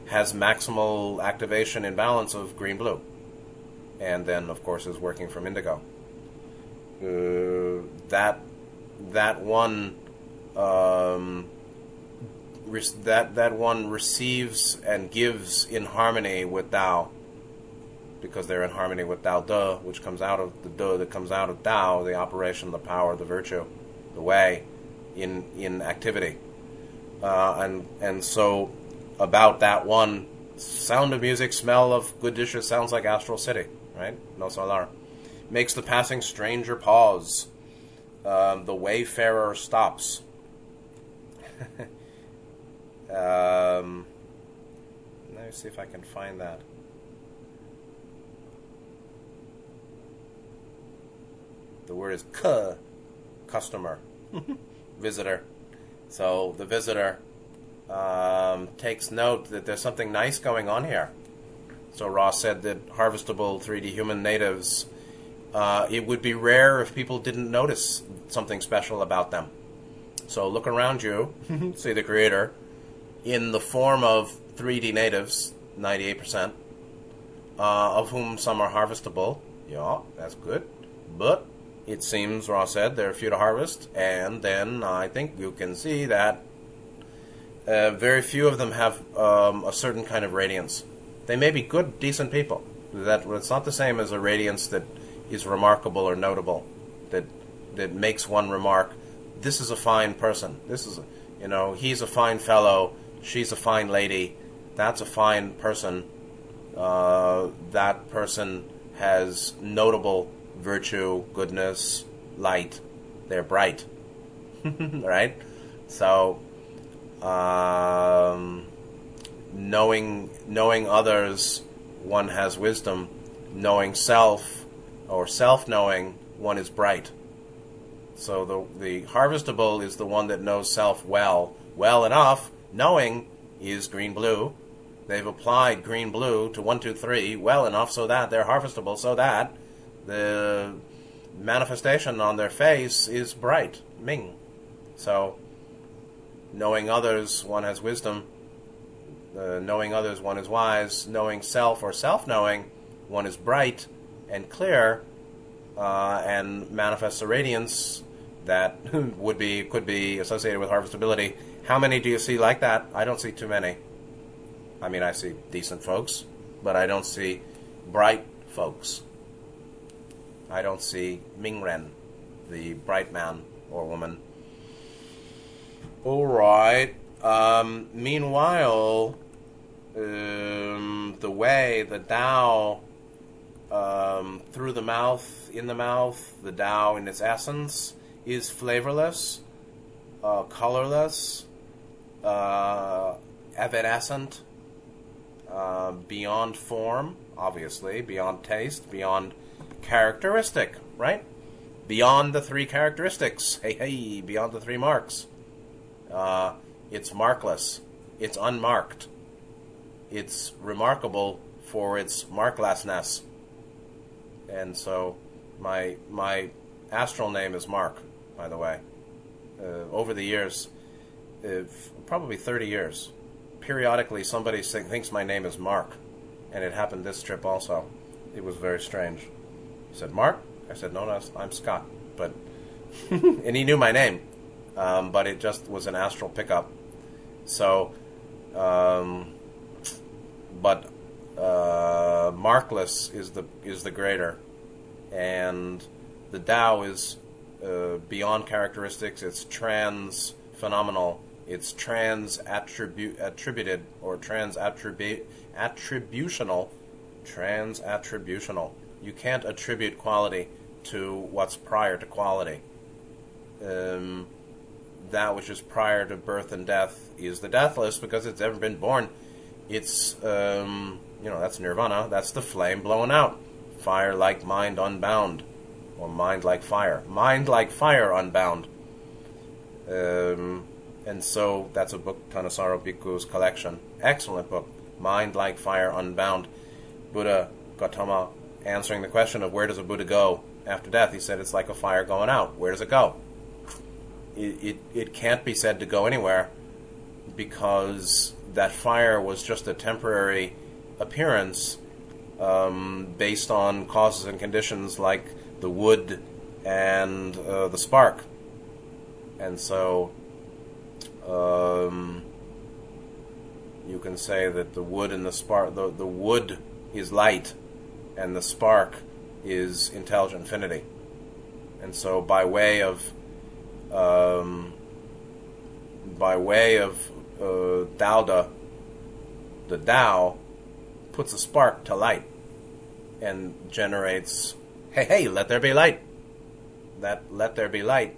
has maximal activation and balance of green blue. And then, of course, is working from indigo. Uh, that that one um, that that one receives and gives in harmony with Tao. Because they're in harmony with Tao Te, which comes out of the De that comes out of Tao, the operation, the power, the virtue, the way, in in activity, uh, and and so about that one sound of music, smell of good dishes sounds like Astral City, right? Nosso Lar makes the passing stranger pause. Um, the wayfarer stops. um, let me see if I can find that. The word is k, customer, visitor. So the visitor um, takes note that there's something nice going on here. So Ra said that harvestable 3D human natives, uh, it would be rare if people didn't notice something special about them. So look around you, see the creator, in the form of 3D natives, 98%, uh, of whom some are harvestable. Yeah, that's good. But it seems, Ra said, there are few to harvest, and then I think you can see that uh, very few of them have um, a certain kind of radiance. They may be good, decent people. That it's not the same as a radiance that is remarkable or notable, that that makes one remark, "This is a fine person. This is, a, you know, he's a fine fellow. She's a fine lady. That's a fine person. Uh, that person has notable virtue, goodness, light. They're bright, right? So, um, knowing knowing others, one has wisdom. Knowing self or self knowing, one is bright. So the the harvestable is the one that knows self well, well enough Knowing is green blue. They've applied green blue to one, two, three well enough so that they're harvestable, so that the manifestation on their face is bright, Ming. So, knowing others, one has wisdom. Uh, knowing others, one is wise. Knowing self or self knowing, one is bright and clear uh, and manifests a radiance that would be could be associated with harvestability. How many do you see like that? I don't see too many. I mean, I see decent folks, but I don't see bright folks. I don't see Mingren, the bright man or woman. All right. Um, meanwhile, um, the way the Tao um, through the mouth, in the mouth, the Tao in its essence is flavorless, uh, colorless, uh, evanescent, uh, beyond form, obviously, beyond taste, beyond characteristic, right? Beyond the three characteristics. Hey, hey, beyond the three marks. Uh, it's markless. It's unmarked. It's remarkable for its marklessness. And so, my my astral name is Mark, by the way. Uh, over the years, uh, probably 30 years, periodically somebody thinks my name is Mark, and it happened this trip also. It was very strange. He said, "Mark," I said, "No, no, I'm Scott," but and he knew my name, um, but it just was an astral pickup. So, um, but uh, markless is the is the greater, and the Tao is uh, beyond characteristics. It's trans phenomenal. It's trans attribute attributed or trans attribute attributional. Trans attributional. You can't attribute quality to what's prior to quality. Um, that which is prior to birth and death is the deathless because it's ever been born. It's um, you know that's nirvana. That's the flame blowing out. Fire like mind unbound, or mind like fire. Mind like fire unbound. Um, and so that's a book Thanissaro Bhikkhu's collection. Excellent book. Mind like fire unbound. Buddha Gautama answering the question of where does a Buddha go after death. He said it's like a fire going out. Where does it go? It, it, it can't be said to go anywhere because that fire was just a temporary appearance um, based on causes and conditions like the wood and uh, the spark. And so um, you can say that the wood and the spark, the, the wood is light and the spark is intelligent infinity. And so by way of um, by way of uh, Dao the Tao puts a spark to light and generates, hey, hey, let there be light. That let there be light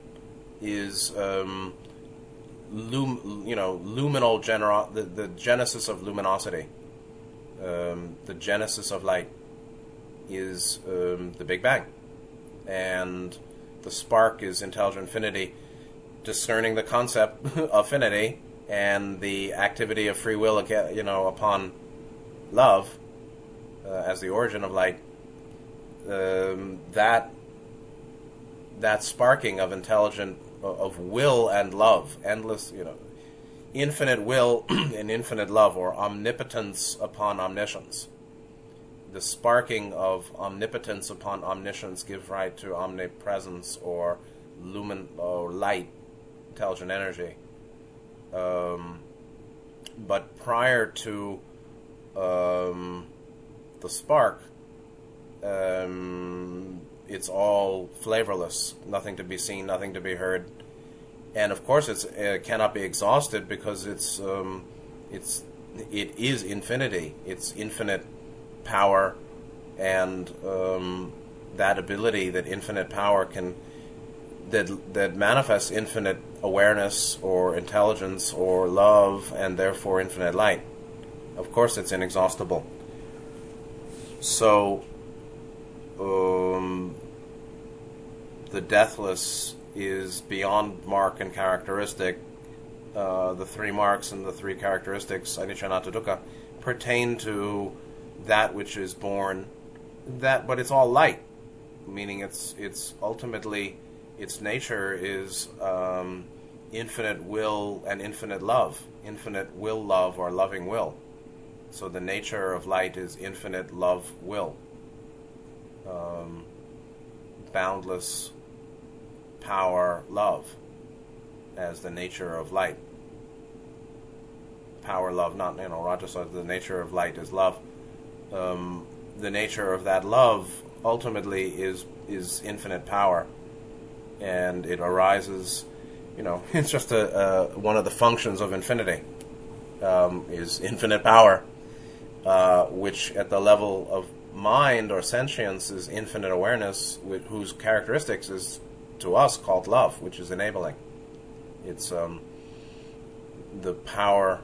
is, um, lum, you know, luminal genero- the, the genesis of luminosity. Um, the genesis of light is um, the Big Bang. And the spark is intelligent infinity, discerning the concept of affinity and the activity of free will, you know, upon love uh, as the origin of light, um, that that sparking of intelligent of will and love, endless, you know, infinite will and infinite love, or omnipotence upon omniscience. The sparking of omnipotence upon omniscience gives right to omnipresence or lumen or light, intelligent energy. Um, but prior to um, the spark, um, it's all flavorless, nothing to be seen, nothing to be heard, and of course it cannot be exhausted because it's um, it's it is infinity. It's infinite power, and um, that ability, that infinite power, can that that manifests infinite awareness or intelligence or love, and therefore infinite light. Of course, it's inexhaustible. So, um, the deathless is beyond mark and characteristic, uh, the three marks and the three characteristics, anicca, dukkha, pertain to that which is born. That, but it's all light, meaning it's it's ultimately its nature is um, infinite will and infinite love, infinite will love or loving will. So the nature of light is infinite love will, um, boundless power love as the nature of light. Power, love, not you know Rajasa. The nature of light is love. Um, the nature of that love ultimately is is infinite power, and it arises. You know, it's just a, uh, one of the functions of infinity. Um, is infinite power, uh, which at the level of mind or sentience is infinite awareness, whose characteristics is to us called love, which is enabling. It's um, the power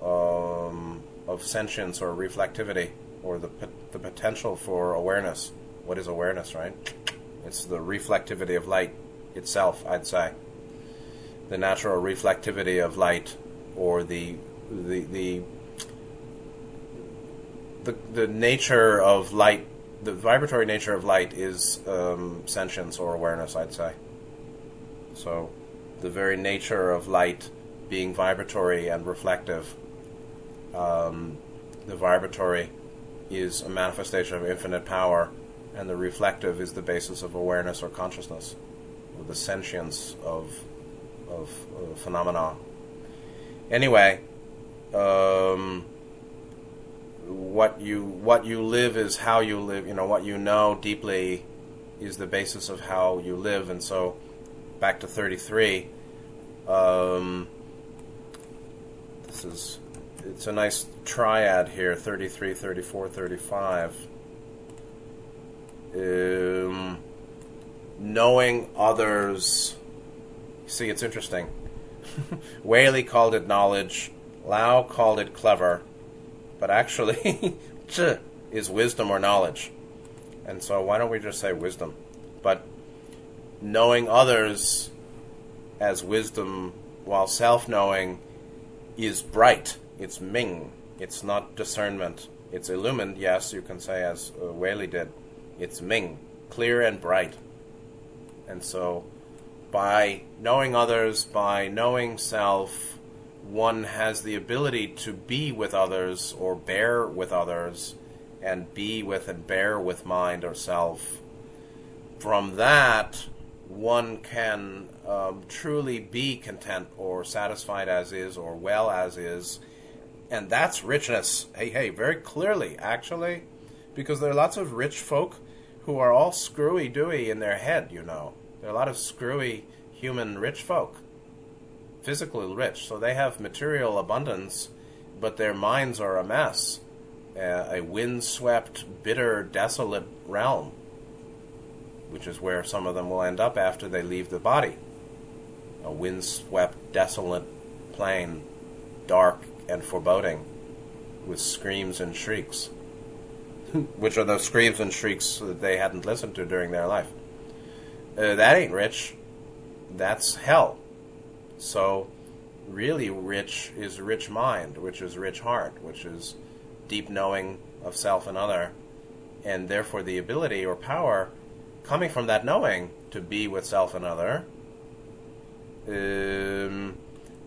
um, of sentience or reflectivity, or the the potential for awareness. What is awareness, right? It's the reflectivity of light itself, I'd say. The natural reflectivity of light, or the the the the, the nature of light, the vibratory nature of light is um, sentience or awareness, I'd say. So the very nature of light being vibratory and reflective. Um, the vibratory is a manifestation of infinite power, and the reflective is the basis of awareness or consciousness, or the sentience of of uh, phenomena. Anyway, um, what you what you live is how you live. You know what you know deeply is the basis of how you live, and so back to 33. Um, this is it's a nice triad here 33 34 35 um, knowing others see it's interesting Waley called it knowledge Lau called it clever but actually is wisdom or knowledge and so why don't we just say wisdom but knowing others as wisdom, while self knowing is bright. It's Ming. It's not discernment. It's illumined, yes, you can say, as uh, Waley did. It's Ming, clear and bright. And so, by knowing others, by knowing self, one has the ability to be with others or bear with others and be with and bear with mind or self. From that, one can um, truly be content or satisfied as is or well as is. And that's richness. Hey, hey, very clearly, actually, because there are lots of rich folk who are all screwy dewy in their head, you know. There are a lot of screwy human rich folk, physically rich. So they have material abundance, but their minds are a mess, uh, a windswept, bitter, desolate realm which is where some of them will end up after they leave the body. A windswept, desolate plain, dark and foreboding, with screams and shrieks, which are those screams and shrieks that they hadn't listened to during their life. Uh, that ain't rich. That's hell. So, really rich is rich mind, which is rich heart, which is deep knowing of self and other, and therefore the ability or power coming from that knowing to be with self and other. Um,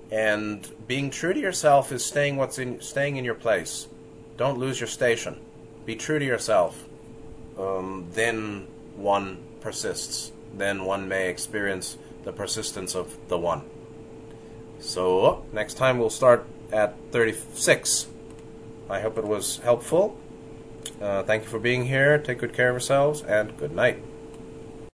and being true to yourself is staying what's in staying in your place. Don't lose your station. Be true to yourself. Um, then one persists. Then one may experience the persistence of the one. So next time we'll start at 36. I hope it was helpful. Uh, thank you for being here. Take good care of yourselves, and good night.